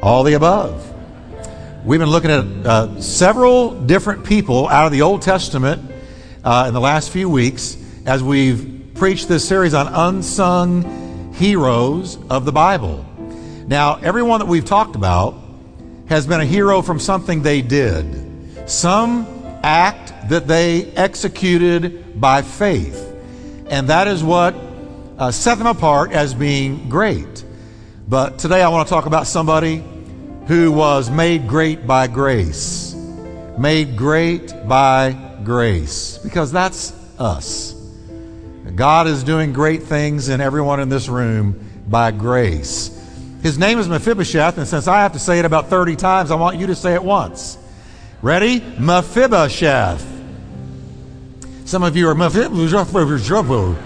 All the above. We've been looking at uh, several different people out of the Old Testament uh, in the last few weeks as we've preached this series on unsung heroes of the Bible. Now, everyone that we've talked about has been a hero from something they did, some act that they executed by faith. And that is what uh, set them apart as being great. But today I want to talk about somebody who was made great by grace. Made great by grace. Because that's us. God is doing great things in everyone in this room by grace. His name is Mephibosheth, and since I have to say it about 30 times, I want you to say it once. Ready? Mephibosheth. Some of you are Mephibosheth.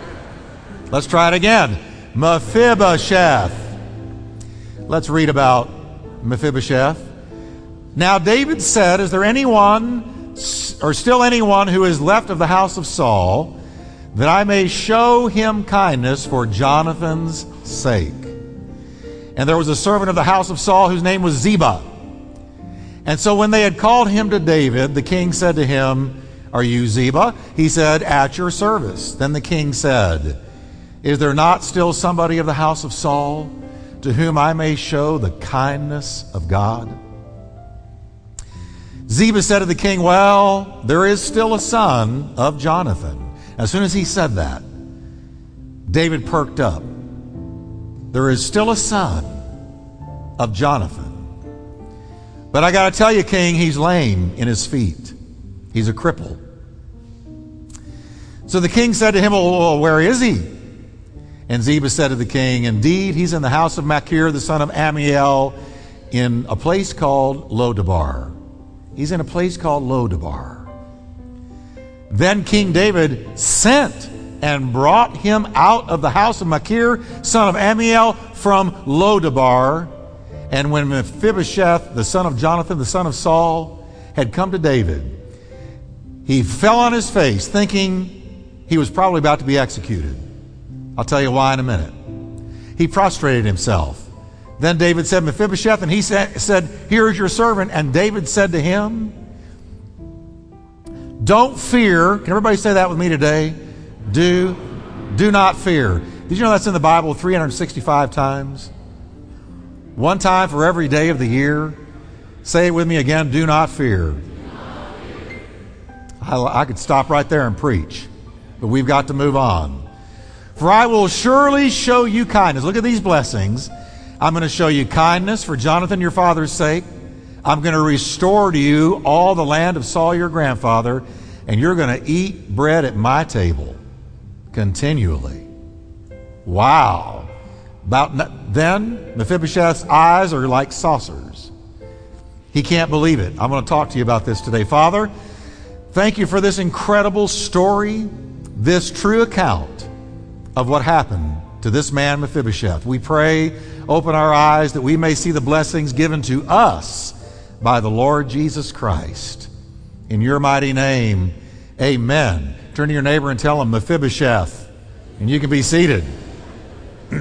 Let's try it again. Mephibosheth. Let's read about Mephibosheth. Now David said, Is there anyone, or still anyone, who is left of the house of Saul, that I may show him kindness for Jonathan's sake? And there was a servant of the house of Saul whose name was Ziba. And so when they had called him to David, the king said to him, Are you Ziba? He said, At your service. Then the king said, Is there not still somebody of the house of Saul? To whom I may show the kindness of God? Ziba said to the king, Well, there is still a son of Jonathan. As soon as he said that, David perked up. There is still a son of Jonathan. But I got to tell you, king, he's lame in his feet, he's a cripple. So the king said to him, Well, where is he? And Ziba said to the king, Indeed, he's in the house of Machir, the son of Ammiel, in a place called Lodabar. He's in a place called Lodabar. Then King David sent and brought him out of the house of Machir, son of Ammiel, from Lodabar. And when Mephibosheth, the son of Jonathan, the son of Saul, had come to David, he fell on his face, thinking he was probably about to be executed. I'll tell you why in a minute. He prostrated himself. Then David said, Mephibosheth, and he said, Here is your servant. And David said to him, Don't fear. Can everybody say that with me today? Do, do not fear. Did you know that's in the Bible 365 times? One time for every day of the year. Say it with me again do not fear. I, I could stop right there and preach, but we've got to move on. For I will surely show you kindness. Look at these blessings. I'm going to show you kindness for Jonathan your father's sake. I'm going to restore to you all the land of Saul your grandfather, and you're going to eat bread at my table continually. Wow. About then, Mephibosheth's eyes are like saucers. He can't believe it. I'm going to talk to you about this today. Father, thank you for this incredible story, this true account of what happened to this man Mephibosheth. We pray, open our eyes that we may see the blessings given to us by the Lord Jesus Christ. In your mighty name, amen. Turn to your neighbor and tell him Mephibosheth, and you can be seated.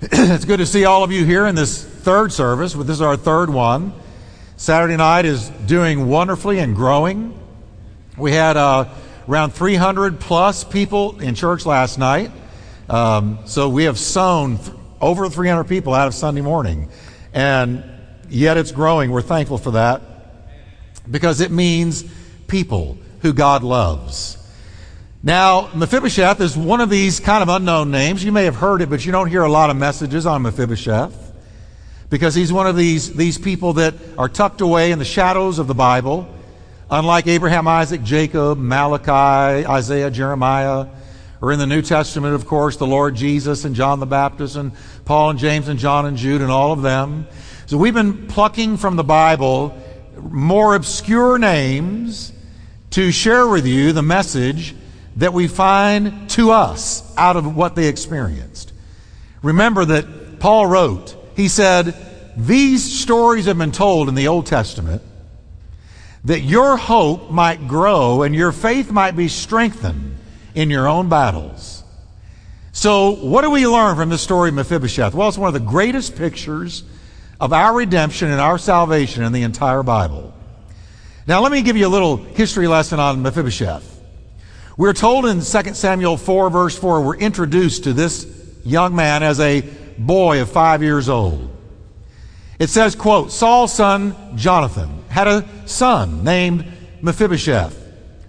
it's good to see all of you here in this third service. This is our third one. Saturday night is doing wonderfully and growing. We had uh, around 300 plus people in church last night. Um, so we have sown th- over 300 people out of Sunday morning. And yet it's growing. We're thankful for that because it means people who God loves. Now, Mephibosheth is one of these kind of unknown names. You may have heard it, but you don't hear a lot of messages on Mephibosheth because he's one of these, these people that are tucked away in the shadows of the Bible. Unlike Abraham, Isaac, Jacob, Malachi, Isaiah, Jeremiah, or in the New Testament, of course, the Lord Jesus and John the Baptist and Paul and James and John and Jude and all of them. So we've been plucking from the Bible more obscure names to share with you the message that we find to us out of what they experienced. Remember that Paul wrote, he said, These stories have been told in the Old Testament that your hope might grow and your faith might be strengthened in your own battles. So, what do we learn from the story of Mephibosheth? Well, it's one of the greatest pictures of our redemption and our salvation in the entire Bible. Now, let me give you a little history lesson on Mephibosheth. We're told in 2 Samuel 4, verse 4, we're introduced to this young man as a boy of five years old. It says, quote, Saul's son Jonathan had a son named Mephibosheth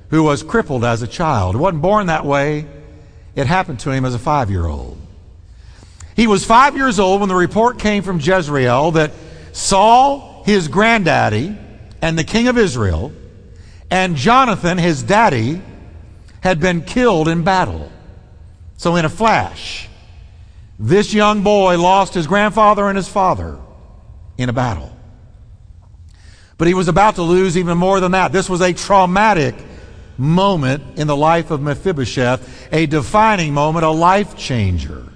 who was crippled as a child. He wasn't born that way. It happened to him as a five year old. He was five years old when the report came from Jezreel that Saul, his granddaddy, and the king of Israel, and Jonathan, his daddy, had been killed in battle. So, in a flash, this young boy lost his grandfather and his father in a battle. But he was about to lose even more than that. This was a traumatic moment in the life of Mephibosheth, a defining moment, a life changer.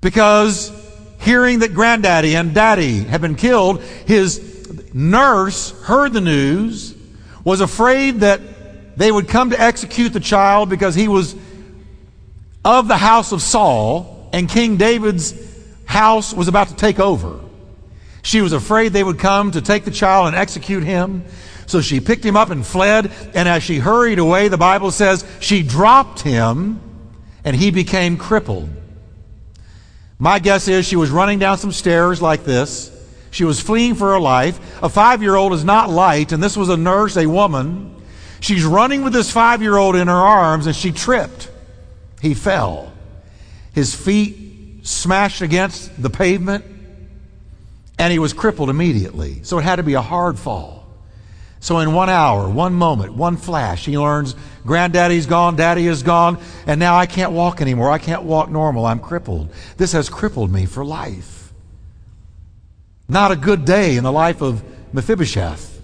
Because hearing that granddaddy and daddy had been killed, his nurse heard the news, was afraid that they would come to execute the child because he was of the house of Saul and King David's house was about to take over. She was afraid they would come to take the child and execute him. So she picked him up and fled. And as she hurried away, the Bible says she dropped him and he became crippled. My guess is she was running down some stairs like this. She was fleeing for her life. A five year old is not light, and this was a nurse, a woman. She's running with this five year old in her arms, and she tripped. He fell. His feet smashed against the pavement, and he was crippled immediately. So it had to be a hard fall. So in one hour, one moment, one flash, he learns granddaddy's gone, daddy is gone, and now I can't walk anymore. I can't walk normal. I'm crippled. This has crippled me for life. Not a good day in the life of Mephibosheth.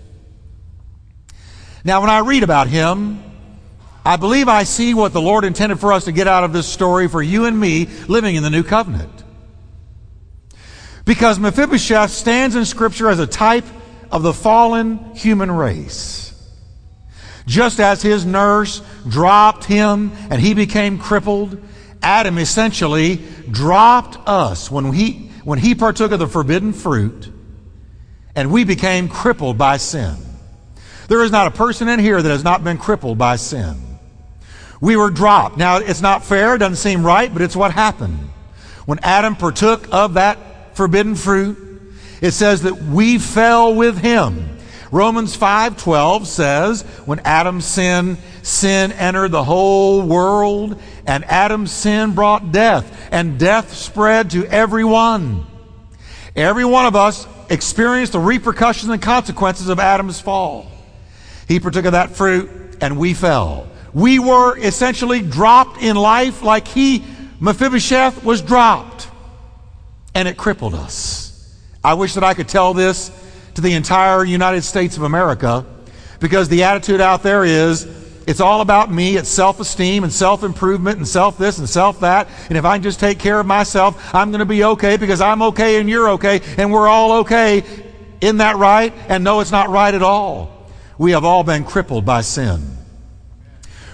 Now, when I read about him, I believe I see what the Lord intended for us to get out of this story for you and me living in the new covenant. Because Mephibosheth stands in Scripture as a type of the fallen human race. Just as his nurse dropped him and he became crippled, Adam essentially dropped us when he, when he partook of the forbidden fruit and we became crippled by sin. There is not a person in here that has not been crippled by sin. We were dropped. Now, it's not fair, it doesn't seem right, but it's what happened. When Adam partook of that forbidden fruit, it says that we fell with him. Romans 5:12 says, when Adam sinned, sin entered the whole world, and Adam's sin brought death, and death spread to everyone. Every one of us experienced the repercussions and consequences of Adam's fall. He partook of that fruit, and we fell. We were essentially dropped in life like he, Mephibosheth, was dropped, and it crippled us. I wish that I could tell this to the entire United States of America because the attitude out there is it's all about me. It's self esteem and self improvement and self this and self that. And if I can just take care of myself, I'm going to be okay because I'm okay and you're okay and we're all okay. Isn't that right? And no, it's not right at all. We have all been crippled by sin.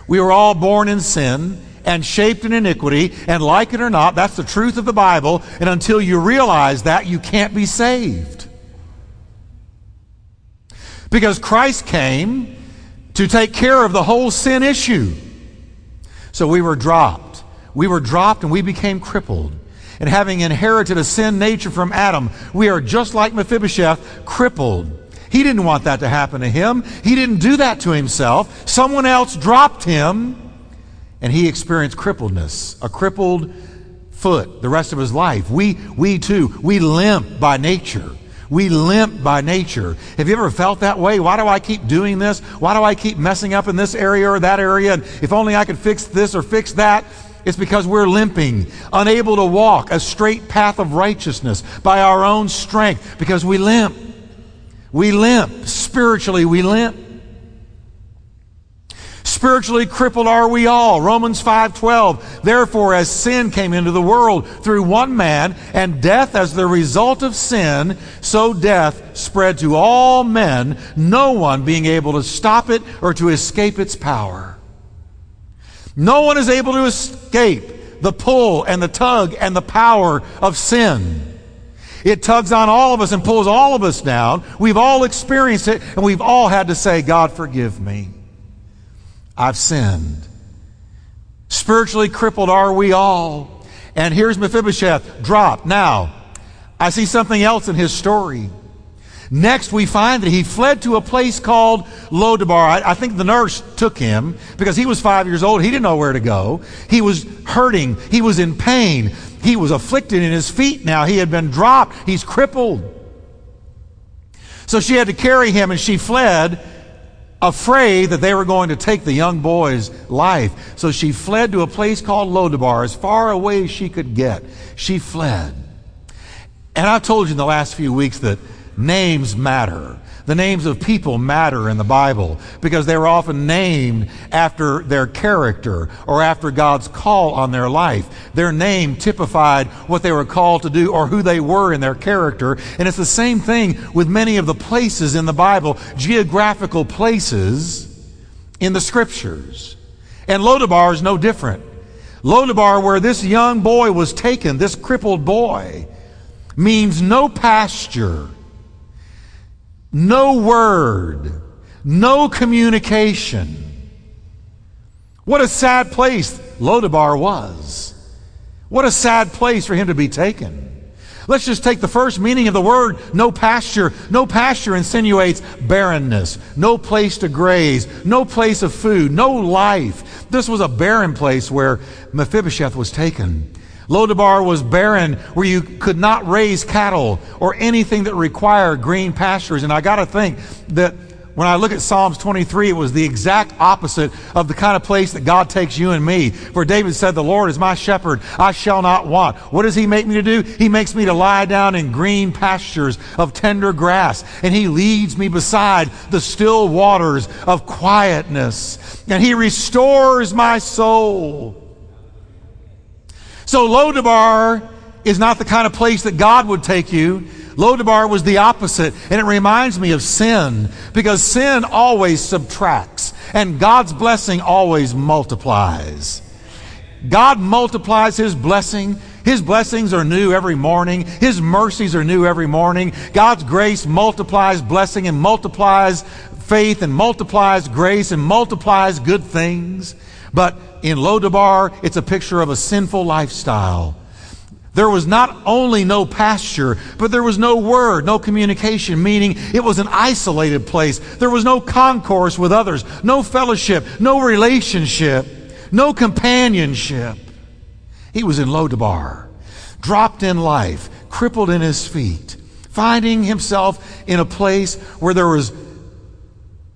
We were all born in sin and shaped in iniquity, and like it or not, that's the truth of the Bible, and until you realize that, you can't be saved. Because Christ came to take care of the whole sin issue. So we were dropped. We were dropped and we became crippled. And having inherited a sin nature from Adam, we are just like Mephibosheth, crippled. He didn't want that to happen to him. He didn't do that to himself. Someone else dropped him and he experienced crippledness, a crippled foot the rest of his life. We, we too, we limp by nature. We limp by nature. Have you ever felt that way? Why do I keep doing this? Why do I keep messing up in this area or that area? And if only I could fix this or fix that. It's because we're limping, unable to walk a straight path of righteousness by our own strength because we limp. We limp. Spiritually, we limp. Spiritually crippled are we all. Romans 5:12. Therefore as sin came into the world through one man and death as the result of sin, so death spread to all men, no one being able to stop it or to escape its power. No one is able to escape the pull and the tug and the power of sin. It tugs on all of us and pulls all of us down. We've all experienced it, and we've all had to say, God, forgive me. I've sinned. Spiritually crippled are we all. And here's Mephibosheth, drop. Now, I see something else in his story. Next, we find that he fled to a place called Lodabar. I, I, think the nurse took him because he was five years old. He didn't know where to go. He was hurting. He was in pain. He was afflicted in his feet now. He had been dropped. He's crippled. So she had to carry him and she fled, afraid that they were going to take the young boy's life. So she fled to a place called Lodabar, as far away as she could get. She fled. And I've told you in the last few weeks that Names matter. The names of people matter in the Bible because they were often named after their character or after God's call on their life. Their name typified what they were called to do or who they were in their character. And it's the same thing with many of the places in the Bible, geographical places in the scriptures. And Lodabar is no different. Lodabar, where this young boy was taken, this crippled boy, means no pasture no word, no communication. What a sad place Lodabar was. What a sad place for him to be taken. Let's just take the first meaning of the word no pasture. No pasture insinuates barrenness, no place to graze, no place of food, no life. This was a barren place where Mephibosheth was taken. Lodabar was barren where you could not raise cattle or anything that required green pastures. And I got to think that when I look at Psalms 23, it was the exact opposite of the kind of place that God takes you and me. For David said, The Lord is my shepherd, I shall not want. What does he make me to do? He makes me to lie down in green pastures of tender grass, and he leads me beside the still waters of quietness, and he restores my soul. So Lodabar is not the kind of place that God would take you. Lodabar was the opposite, and it reminds me of sin because sin always subtracts, and God's blessing always multiplies. God multiplies His blessing. His blessings are new every morning. His mercies are new every morning. God's grace multiplies blessing and multiplies faith and multiplies grace and multiplies good things. But in Lodabar, it's a picture of a sinful lifestyle. There was not only no pasture, but there was no word, no communication, meaning it was an isolated place. There was no concourse with others, no fellowship, no relationship, no companionship. He was in Lodabar, dropped in life, crippled in his feet, finding himself in a place where there was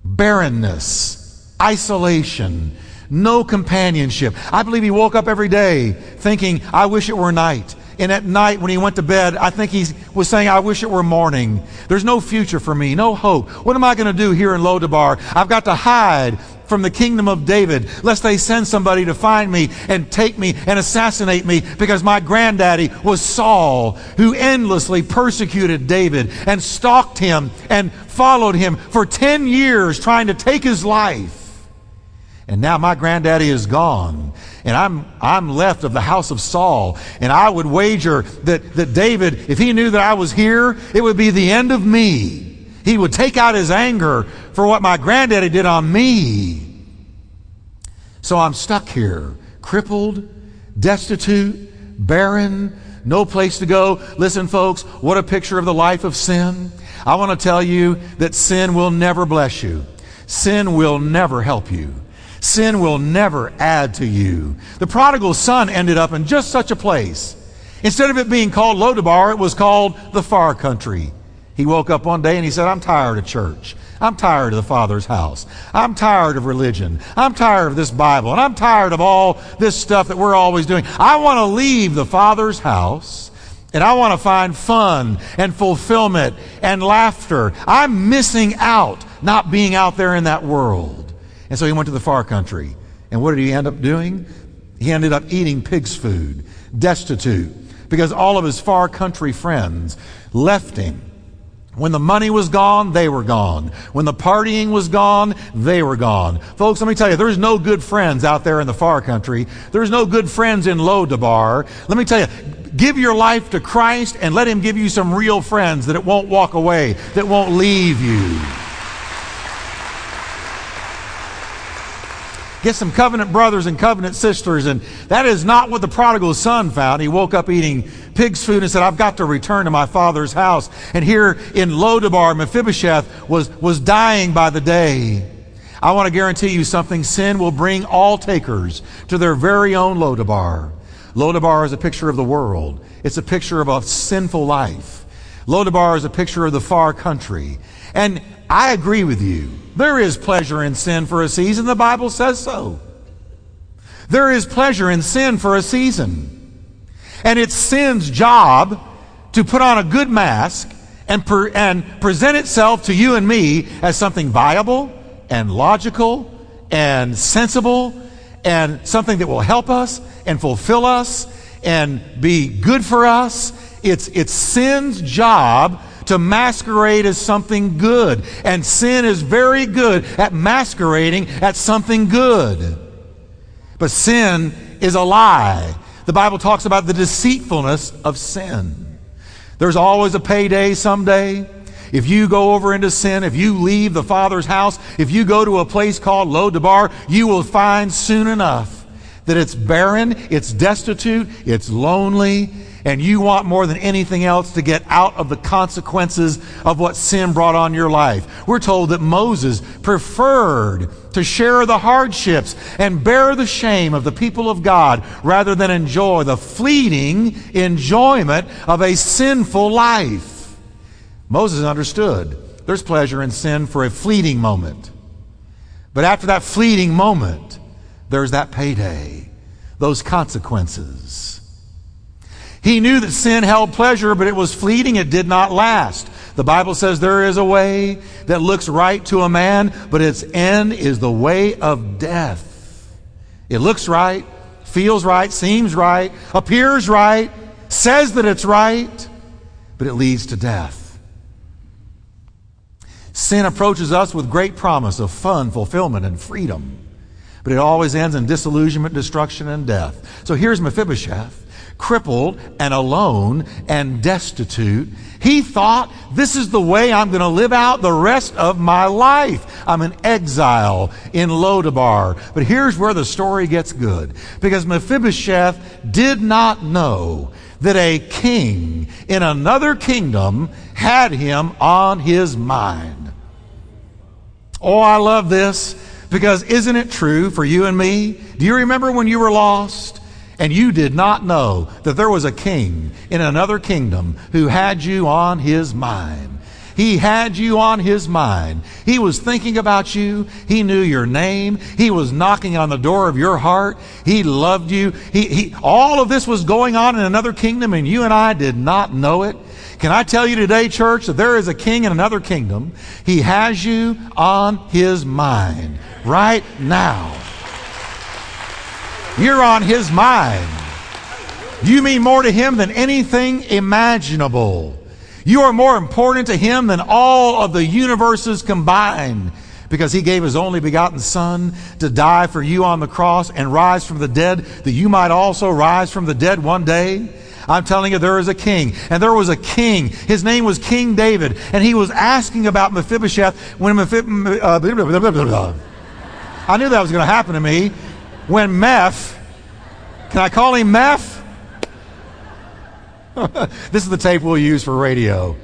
barrenness, isolation, no companionship. I believe he woke up every day thinking, I wish it were night. And at night, when he went to bed, I think he was saying, I wish it were morning. There's no future for me, no hope. What am I going to do here in Lodabar? I've got to hide from the kingdom of David, lest they send somebody to find me and take me and assassinate me, because my granddaddy was Saul, who endlessly persecuted David and stalked him and followed him for 10 years, trying to take his life. And now my granddaddy is gone. And I'm, I'm left of the house of Saul. And I would wager that, that David, if he knew that I was here, it would be the end of me. He would take out his anger for what my granddaddy did on me. So I'm stuck here, crippled, destitute, barren, no place to go. Listen, folks, what a picture of the life of sin. I want to tell you that sin will never bless you. Sin will never help you. Sin will never add to you. The prodigal son ended up in just such a place. Instead of it being called Lodabar, it was called the far country. He woke up one day and he said, I'm tired of church. I'm tired of the Father's house. I'm tired of religion. I'm tired of this Bible. And I'm tired of all this stuff that we're always doing. I want to leave the Father's house and I want to find fun and fulfillment and laughter. I'm missing out not being out there in that world. And so he went to the far country. And what did he end up doing? He ended up eating pig's food, destitute, because all of his far country friends left him, When the money was gone, they were gone. When the partying was gone, they were gone. Folks, let me tell you, there's no good friends out there in the far country. There's no good friends in Lo-debar. Let me tell you, give your life to Christ and let Him give you some real friends that it won't walk away, that won't leave you. Get some covenant brothers and covenant sisters. And that is not what the prodigal son found. He woke up eating pig's food and said, I've got to return to my father's house. And here in Lo-debar, Mephibosheth was, was dying by the day. I want to guarantee you something. Sin will bring all takers to their very own Lo-debar. Lo-debar is a picture of the world. It's a picture of a sinful life. Lo-debar is a picture of the far country. And I agree with you. There is pleasure in sin for a season. The Bible says so. There is pleasure in sin for a season. And it's sin's job to put on a good mask and, per, and present itself to you and me as something viable and logical and sensible and something that will help us and fulfill us and be good for us. It's, it's sin's job to masquerade as something good. And sin is very good at masquerading at something good. But sin is a lie. The Bible talks about the deceitfulness of sin. There's always a payday someday. If you go over into sin, if you leave the Father's house, if you go to a place called Lo-debar, you will find soon enough that it's barren, it's destitute, it's lonely, and you want more than anything else to get out of the consequences of what sin brought on your life. We're told that Moses preferred to share the hardships and bear the shame of the people of God rather than enjoy the fleeting enjoyment of a sinful life. Moses understood there's pleasure in sin for a fleeting moment. But after that fleeting moment, there's that payday, those consequences. He knew that sin held pleasure, but it was fleeting, it did not last. The Bible says there is a way that looks right to a man, but its end is the way of death. It looks right, feels right, seems right, appears right, says that it's right, but it leads to death. Sin approaches us with great promise of fun, fulfillment, and freedom, but it always ends in disillusionment, destruction, and death. So here's Mephibosheth crippled and alone and destitute. He thought, this is the way I'm going to live out the rest of my life. I'm an exile in Lo-debar. But here's where the story gets good. Because Mephibosheth did not know that a king in another kingdom had him on his mind. Oh, I love this because isn't it true for you and me? Do you remember when you were lost? And you did not know that there was a king in another kingdom who had you on his mind. He had you on his mind. He was thinking about you. He knew your name. He was knocking on the door of your heart. He loved you. He, he, all of this was going on in another kingdom, and you and I did not know it. Can I tell you today, church, that there is a king in another kingdom? He has you on his mind right now. You're on his mind. You mean more to him than anything imaginable. You are more important to him than all of the universes combined because he gave his only begotten Son to die for you on the cross and rise from the dead, that you might also rise from the dead one day. I'm telling you, there is a king. And there was a king. His name was King David. And he was asking about Mephibosheth when Mephibosheth. Uh, I knew that was going to happen to me when Meph, can I call him Meph? this is the tape we'll use for radio.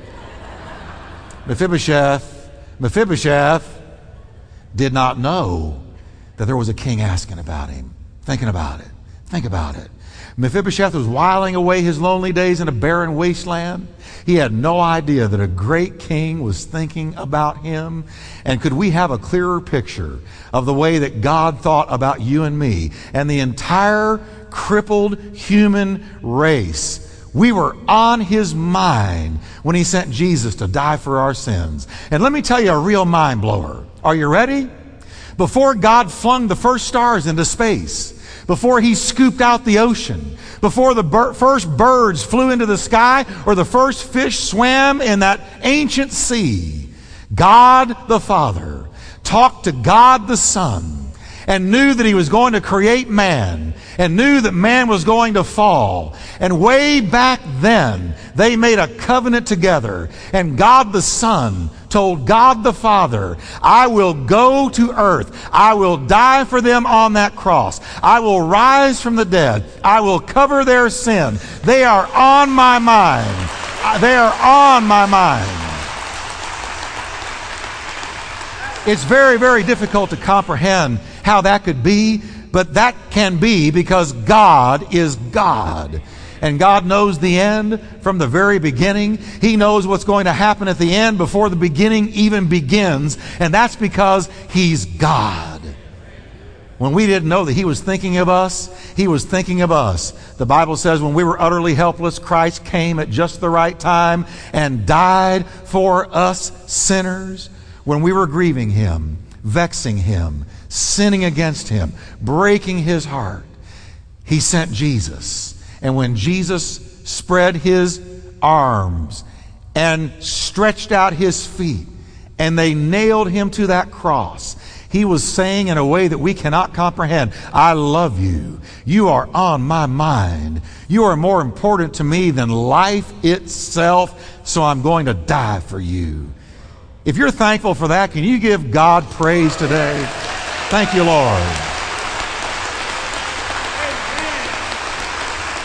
Mephibosheth, Mephibosheth did not know that there was a king asking about him, thinking about it. Think about it. Mephibosheth was whiling away his lonely days in a barren wasteland. He had no idea that a great king was thinking about him. And could we have a clearer picture of the way that God thought about you and me and the entire crippled human race? We were on his mind when he sent Jesus to die for our sins. And let me tell you a real mind blower. Are you ready? Before God flung the first stars into space, before he scooped out the ocean, before the bir- first birds flew into the sky or the first fish swam in that ancient sea, God the Father talked to God the Son and knew that he was going to create man and knew that man was going to fall. And way back then, they made a covenant together. And God the Son told God the Father, I will go to earth. I will die for them on that cross. I will rise from the dead. I will cover their sin. They are on my mind. Uh, they are on my mind. It's very, very difficult to comprehend how that could be, but that can be because God is God. And God knows the end from the very beginning. He knows what's going to happen at the end before the beginning even begins. And that's because He's God. When we didn't know that He was thinking of us, He was thinking of us. The Bible says when we were utterly helpless, Christ came at just the right time and died for us sinners when we were grieving Him, vexing Him, sinning against him, breaking his heart, he sent Jesus. And when Jesus spread his arms and stretched out his feet, and they nailed him to that cross, he was saying in a way that we cannot comprehend, I love you. You are on my mind. You are more important to me than life itself, so I'm going to die for you. If you're thankful for that, can you give God praise today? Thank you, Lord.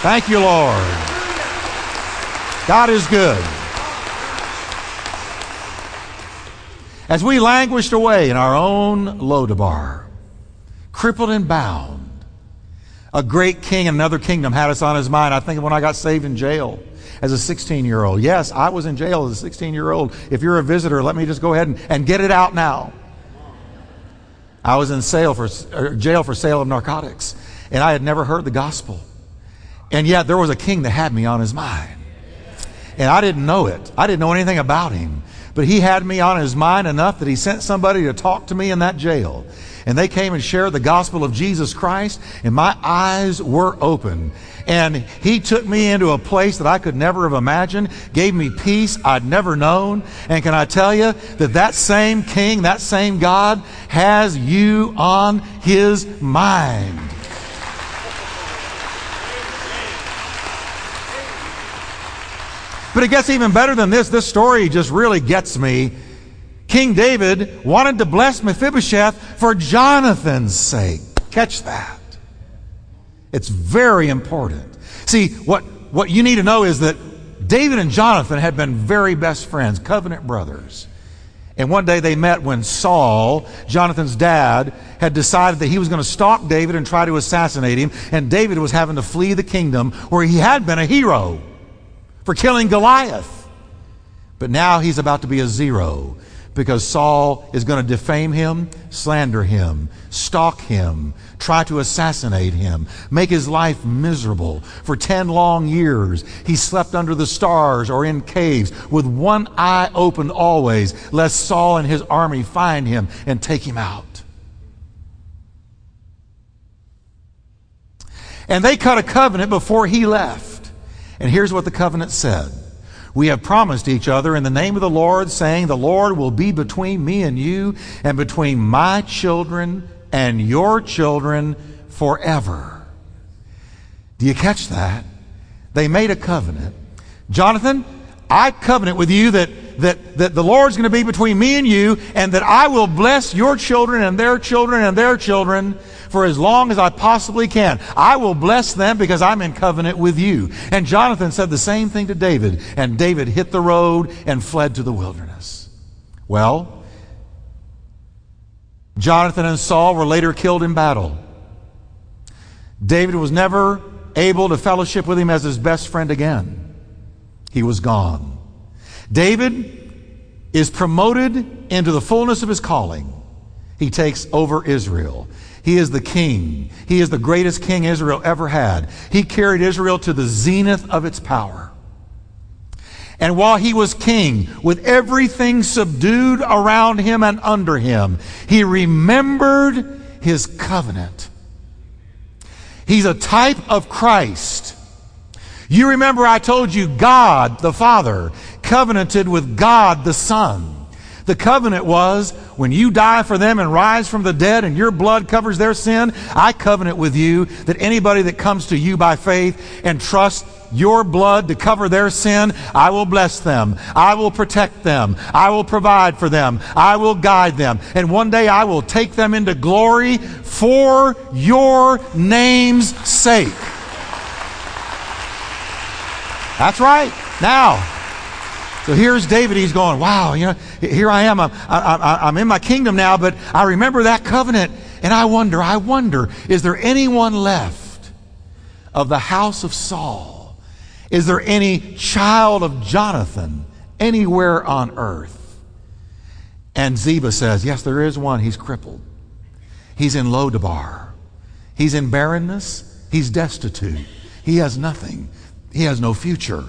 Thank you, Lord. God is good. As we languished away in our own Lodabar, crippled and bound, a great king in another kingdom had us on his mind. I think when I got saved in jail as a 16 year old. Yes, I was in jail as a 16 year old. If you're a visitor, let me just go ahead and, and get it out now. I was in for, er, jail for sale of narcotics, and I had never heard the gospel. And yet there was a king that had me on his mind. And I didn't know it. I didn't know anything about him. But he had me on his mind enough that he sent somebody to talk to me in that jail. And they came and shared the gospel of Jesus Christ, and my eyes were open. And he took me into a place that I could never have imagined, gave me peace I'd never known. And can I tell you that that same king, that same God has you on his mind. But it gets even better than this. This story just really gets me. King David wanted to bless Mephibosheth for Jonathan's sake. Catch that. It's very important. See, what, what you need to know is that David and Jonathan had been very best friends, covenant brothers. And one day they met when Saul, Jonathan's dad, had decided that he was going to stalk David and try to assassinate him. And David was having to flee the kingdom where he had been a hero for killing Goliath. But now he's about to be a zero because Saul is going to defame him, slander him, stalk him, try to assassinate him, make his life miserable. For 10 long years, he slept under the stars or in caves with one eye open always, lest Saul and his army find him and take him out. And they cut a covenant before he left. And here's what the covenant said. We have promised each other in the name of the Lord, saying, The Lord will be between me and you, and between my children and your children forever. Do you catch that? They made a covenant. Jonathan, I covenant with you that, that, that the Lord's going to be between me and you, and that I will bless your children and their children and their children for as long as I possibly can. I will bless them because I'm in covenant with you. And Jonathan said the same thing to David, and David hit the road and fled to the wilderness. Well, Jonathan and Saul were later killed in battle. David was never able to fellowship with him as his best friend again. He was gone. David is promoted into the fullness of his calling. He takes over Israel. He is the king. He is the greatest king Israel ever had. He carried Israel to the zenith of its power. And while he was king, with everything subdued around him and under him, he remembered his covenant. He's a type of Christ. You remember I told you God the Father covenanted with God the Son. The covenant was when you die for them and rise from the dead and your blood covers their sin, I covenant with you that anybody that comes to you by faith and trusts your blood to cover their sin, I will bless them. I will protect them. I will provide for them. I will guide them. And one day I will take them into glory for your name's sake. That's right. Now, so here's David. He's going, wow, you know, here I am. I'm, I, am in my kingdom now, but I remember that covenant. And I wonder, I wonder, is there anyone left of the house of Saul? Is there any child of Jonathan anywhere on earth? And Ziba says, yes, there is one. He's crippled. He's in Lodabar. He's in barrenness. He's destitute. He has nothing. He has no future.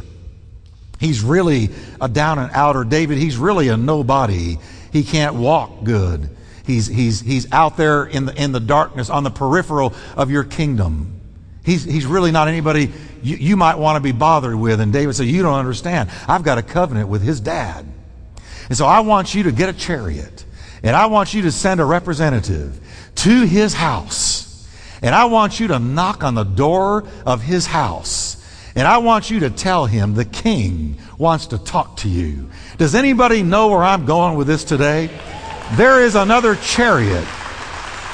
He's really a down and outer David. He's really a nobody. He can't walk good. He's, he's, he's out there in the, in the darkness on the peripheral of your kingdom. He's, he's really not anybody you, you might want to be bothered with. And David said, You don't understand. I've got a covenant with his dad. And so I want you to get a chariot. And I want you to send a representative to his house. And I want you to knock on the door of his house and I want you to tell him the king wants to talk to you. Does anybody know where I'm going with this today? There is another chariot,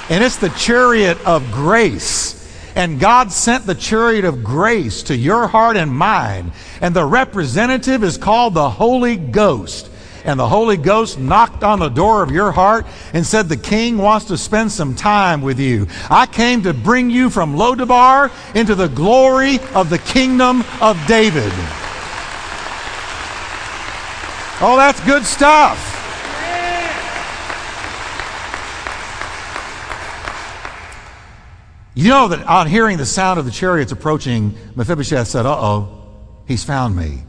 and it's the chariot of grace. And God sent the chariot of grace to your heart and mine. And the representative is called the Holy Ghost and the Holy Ghost knocked on the door of your heart and said, The King wants to spend some time with you. I came to bring you from Lodabar into the glory of the kingdom of David. Oh, that's good stuff. You know that on hearing the sound of the chariots approaching, Mephibosheth said, Uh oh, he's found me.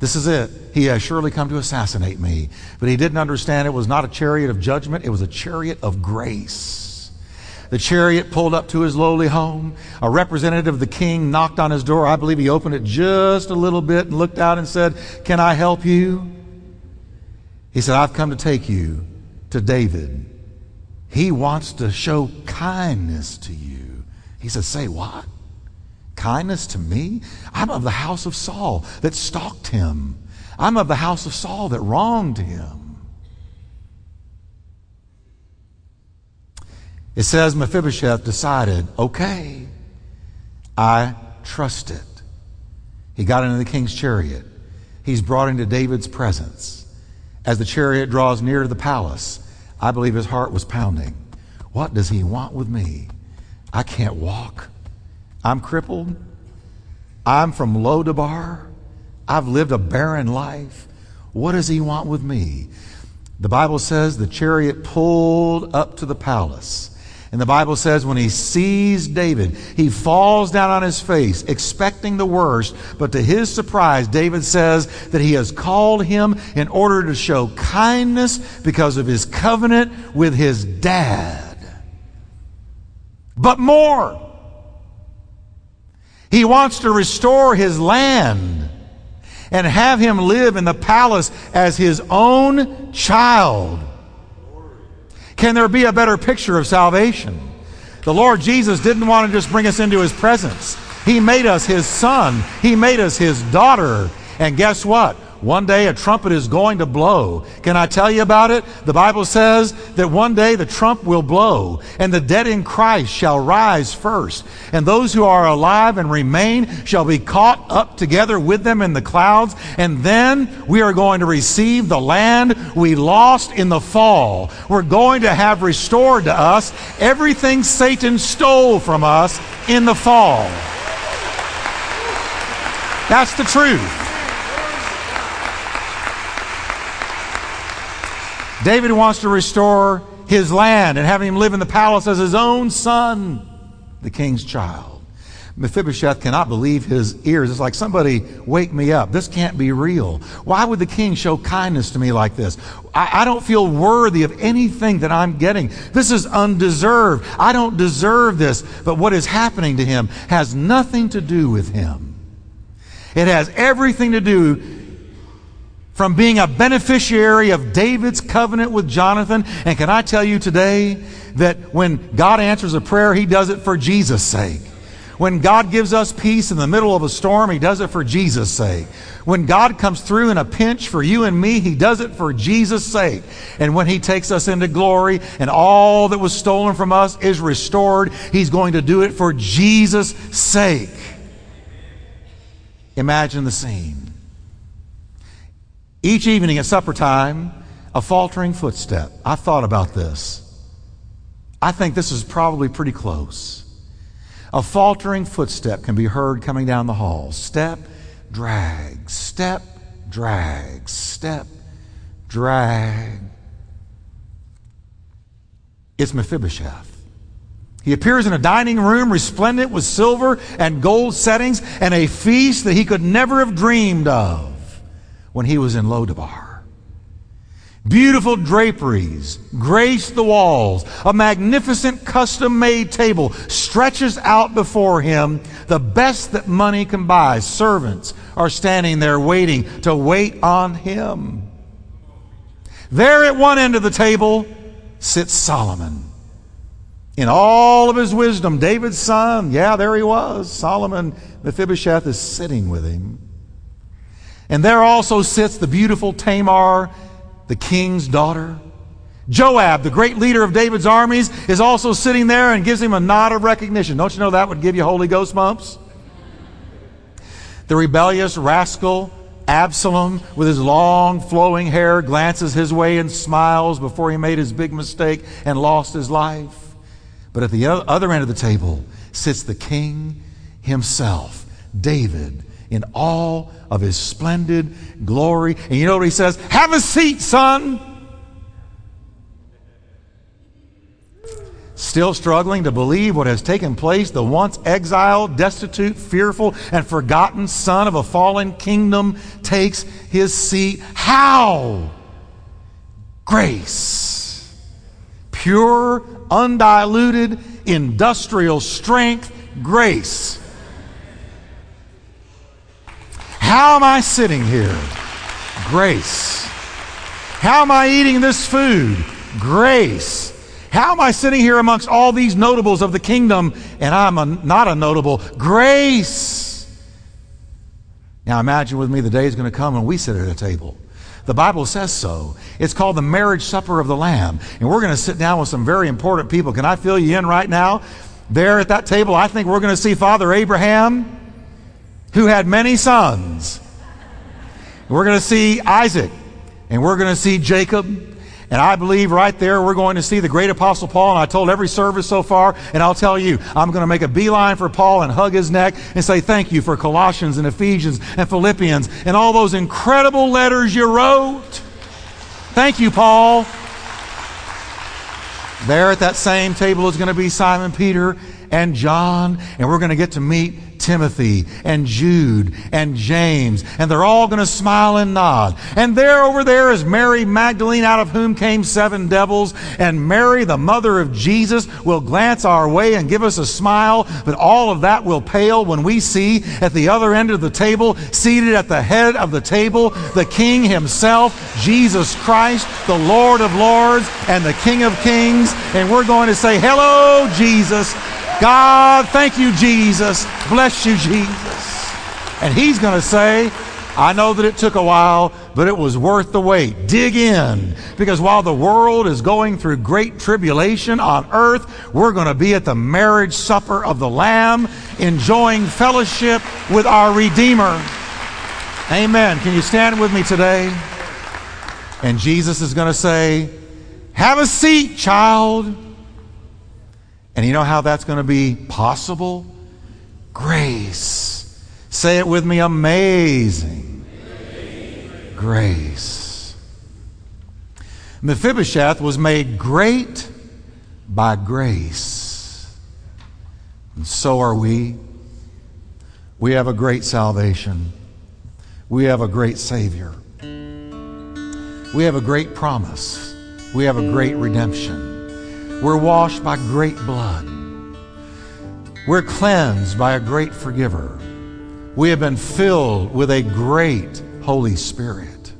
This is it. He has surely come to assassinate me. But he didn't understand it was not a chariot of judgment, it was a chariot of grace. The chariot pulled up to his lowly home. A representative of the king knocked on his door. I believe he opened it just a little bit and looked out and said, Can I help you? He said, I've come to take you to David. He wants to show kindness to you. He said, Say what? Kindness to me? I'm of the house of Saul that stalked him. I'm of the house of Saul that wronged him. It says Mephibosheth decided, okay, I trust it. He got into the king's chariot. He's brought into David's presence. As the chariot draws near to the palace, I believe his heart was pounding. What does he want with me? I can't walk. I'm crippled. I'm from Lodabar. I've lived a barren life. What does he want with me? The Bible says the chariot pulled up to the palace. And the Bible says when he sees David, he falls down on his face, expecting the worst. But to his surprise, David says that he has called him in order to show kindness because of his covenant with his dad. But more. He wants to restore his land and have him live in the palace as his own child. Can there be a better picture of salvation? The Lord Jesus didn't want to just bring us into his presence. He made us his son. He made us his daughter. And guess what? One day a trumpet is going to blow. Can I tell you about it? The Bible says that one day the trump will blow, and the dead in Christ shall rise first. And those who are alive and remain shall be caught up together with them in the clouds. And then we are going to receive the land we lost in the fall. We're going to have restored to us everything Satan stole from us in the fall. That's the truth. David wants to restore his land and have him live in the palace as his own son, the king's child. Mephibosheth cannot believe his ears. It's like, somebody wake me up. This can't be real. Why would the king show kindness to me like this? I, I, don't feel worthy of anything that I'm getting. This is undeserved. I don't deserve this. But what is happening to him has nothing to do with him. It has everything to do from being a beneficiary of David's covenant with Jonathan. And can I tell you today that when God answers a prayer, he does it for Jesus' sake. When God gives us peace in the middle of a storm, He does it for Jesus' sake. When God comes through in a pinch for you and me, He does it for Jesus' sake. And when He takes us into glory and all that was stolen from us is restored, He's going to do it for Jesus' sake. Imagine the scene. Each evening at supper time, a faltering footstep. I thought about this. I think this is probably pretty close. A faltering footstep can be heard coming down the hall. Step, drag, step, drag, step, drag. It's Mephibosheth. He appears in a dining room resplendent with silver and gold settings and a feast that he could never have dreamed of when he was in Lodabar. Beautiful draperies grace the walls. A magnificent custom made table stretches out before him, the best that money can buy. Servants are standing there waiting to wait on him. There at one end of the table sits Solomon. In all of his wisdom, David's son, yeah, there he was. Solomon, Mephibosheth is sitting with him. And there also sits the beautiful Tamar the king's daughter. Joab, the great leader of David's armies, is also sitting there and gives him a nod of recognition. Don't you know that would give you Holy Ghost bumps? The rebellious rascal Absalom, with his long flowing hair, glances his way and smiles before he made his big mistake and lost his life. But at the other end of the table sits the king himself, David, in all of his splendid glory. And you know what he says? Have a seat, son. Still struggling to believe what has taken place, the once exiled, destitute, fearful, and forgotten son of a fallen kingdom takes his seat. How? Grace. Pure, undiluted, industrial strength, grace How am I sitting here? Grace. How am I eating this food? Grace. How am I sitting here amongst all these notables of the kingdom and I'm a, not a notable? Grace. Now imagine with me the day is going to come when we sit at a table. The Bible says so. It's called the marriage supper of the Lamb. And we're going to sit down with some very important people. Can I fill you in right now? There at that table, I think we're going to see Father Abraham who had many sons. We're going to see Isaac, and we're going to see Jacob. And I believe right there we're going to see the great apostle Paul. And I told every service so far, and I'll tell you, I'm going to make a beeline for Paul and hug his neck and say thank you for Colossians and Ephesians and Philippians and all those incredible letters you wrote. Thank you, Paul. There at that same table is going to be Simon Peter and John, and we're going to get to meet Timothy and Jude and James, and they're all going to smile and nod. And there over there is Mary Magdalene, out of whom came seven devils, and Mary, the mother of Jesus, will glance our way and give us a smile, but all of that will pale when we see at the other end of the table, seated at the head of the table, the King himself, Jesus Christ, the Lord of Lords and the King of Kings, and we're going to say, Hello, Jesus. God, thank you, Jesus. Bless you, Jesus. And he's going to say, I know that it took a while, but it was worth the wait. Dig in. Because while the world is going through great tribulation on earth, we're going to be at the marriage supper of the Lamb, enjoying fellowship with our Redeemer. Amen. Can you stand with me today? And Jesus is going to say, Have a seat, child. And you know how that's going to be possible? Grace. Say it with me amazing. amazing. Grace. Mephibosheth was made great by grace. And so are we. We have a great salvation. We have a great Savior. We have a great promise. We have a great redemption. We're washed by great blood. We're cleansed by a great forgiver. We have been filled with a great Holy Spirit.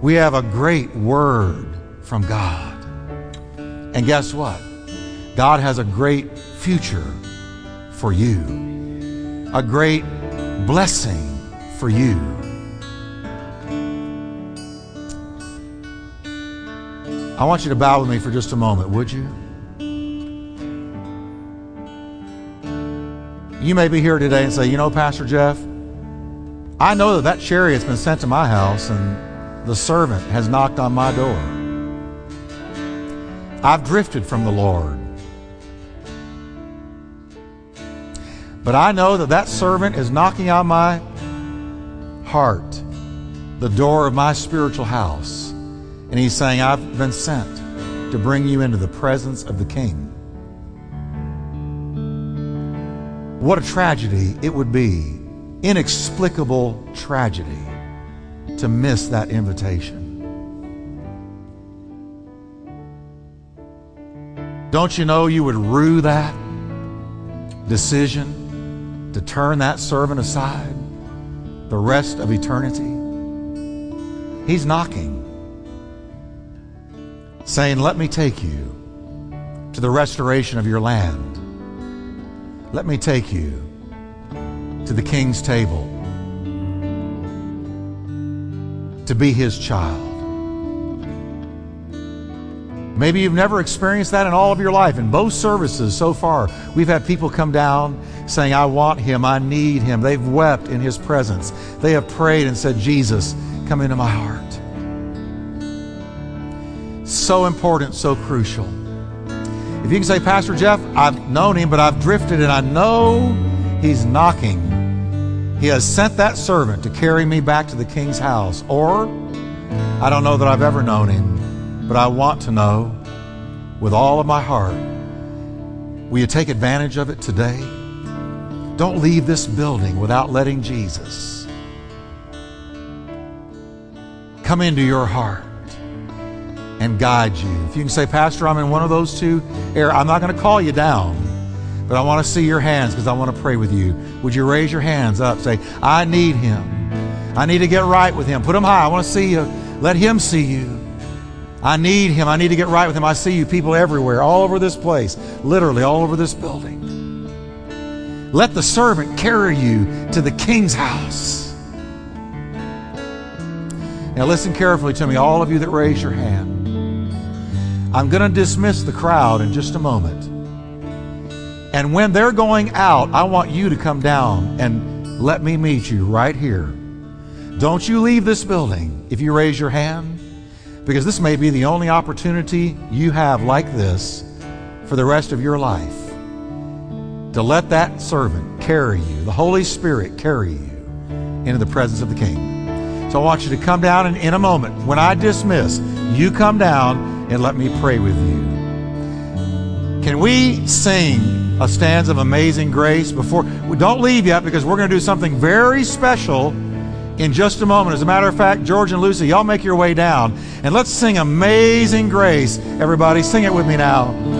We have a great word from God. And guess what? God has a great future for you, a great blessing for you. I want you to bow with me for just a moment, would you? You may be here today and say, you know, Pastor Jeff, I know that that chariot's been sent to my house and the servant has knocked on my door. I've drifted from the Lord. But I know that that servant is knocking on my heart, the door of my spiritual house. And he's saying, I've been sent to bring you into the presence of the King. What a tragedy it would be, inexplicable tragedy, to miss that invitation. Don't you know you would rue that decision to turn that servant aside the rest of eternity? He's knocking, saying, Let me take you to the restoration of your land. Let me take you to the king's table to be his child. Maybe you've never experienced that in all of your life. In both services so far, we've had people come down saying, I want him, I need him. They've wept in his presence. They have prayed and said, Jesus, come into my heart. So important, so crucial. If you can say, Pastor Jeff, I've known him, but I've drifted and I know he's knocking. He has sent that servant to carry me back to the king's house. Or, I don't know that I've ever known him but I want to know with all of my heart will you take advantage of it today? Don't leave this building without letting Jesus come into your heart and guide you. If you can say, Pastor, I'm in one of those two areas, I'm not going to call you down, but I want to see your hands because I want to pray with you. Would you raise your hands up? Say, I need him. I need to get right with him. Put them high. I want to see you. Let him see you. I need him. I need to get right with him. I see you people everywhere, all over this place, literally all over this building. Let the servant carry you to the king's house. Now, listen carefully to me, all of you that raise your hand. I'm going to dismiss the crowd in just a moment. And when they're going out, I want you to come down and let me meet you right here. Don't you leave this building if you raise your hand because this may be the only opportunity you have like this for the rest of your life to let that servant carry you, the Holy Spirit carry you into the presence of the King. So I want you to come down and in a moment, when I dismiss, you come down and let me pray with you. Can we sing a stanza of Amazing Grace before? Don't leave yet because we're going to do something very special in just a moment. As a matter of fact, George and Lucy, y'all make your way down and let's sing Amazing Grace. Everybody, sing it with me now.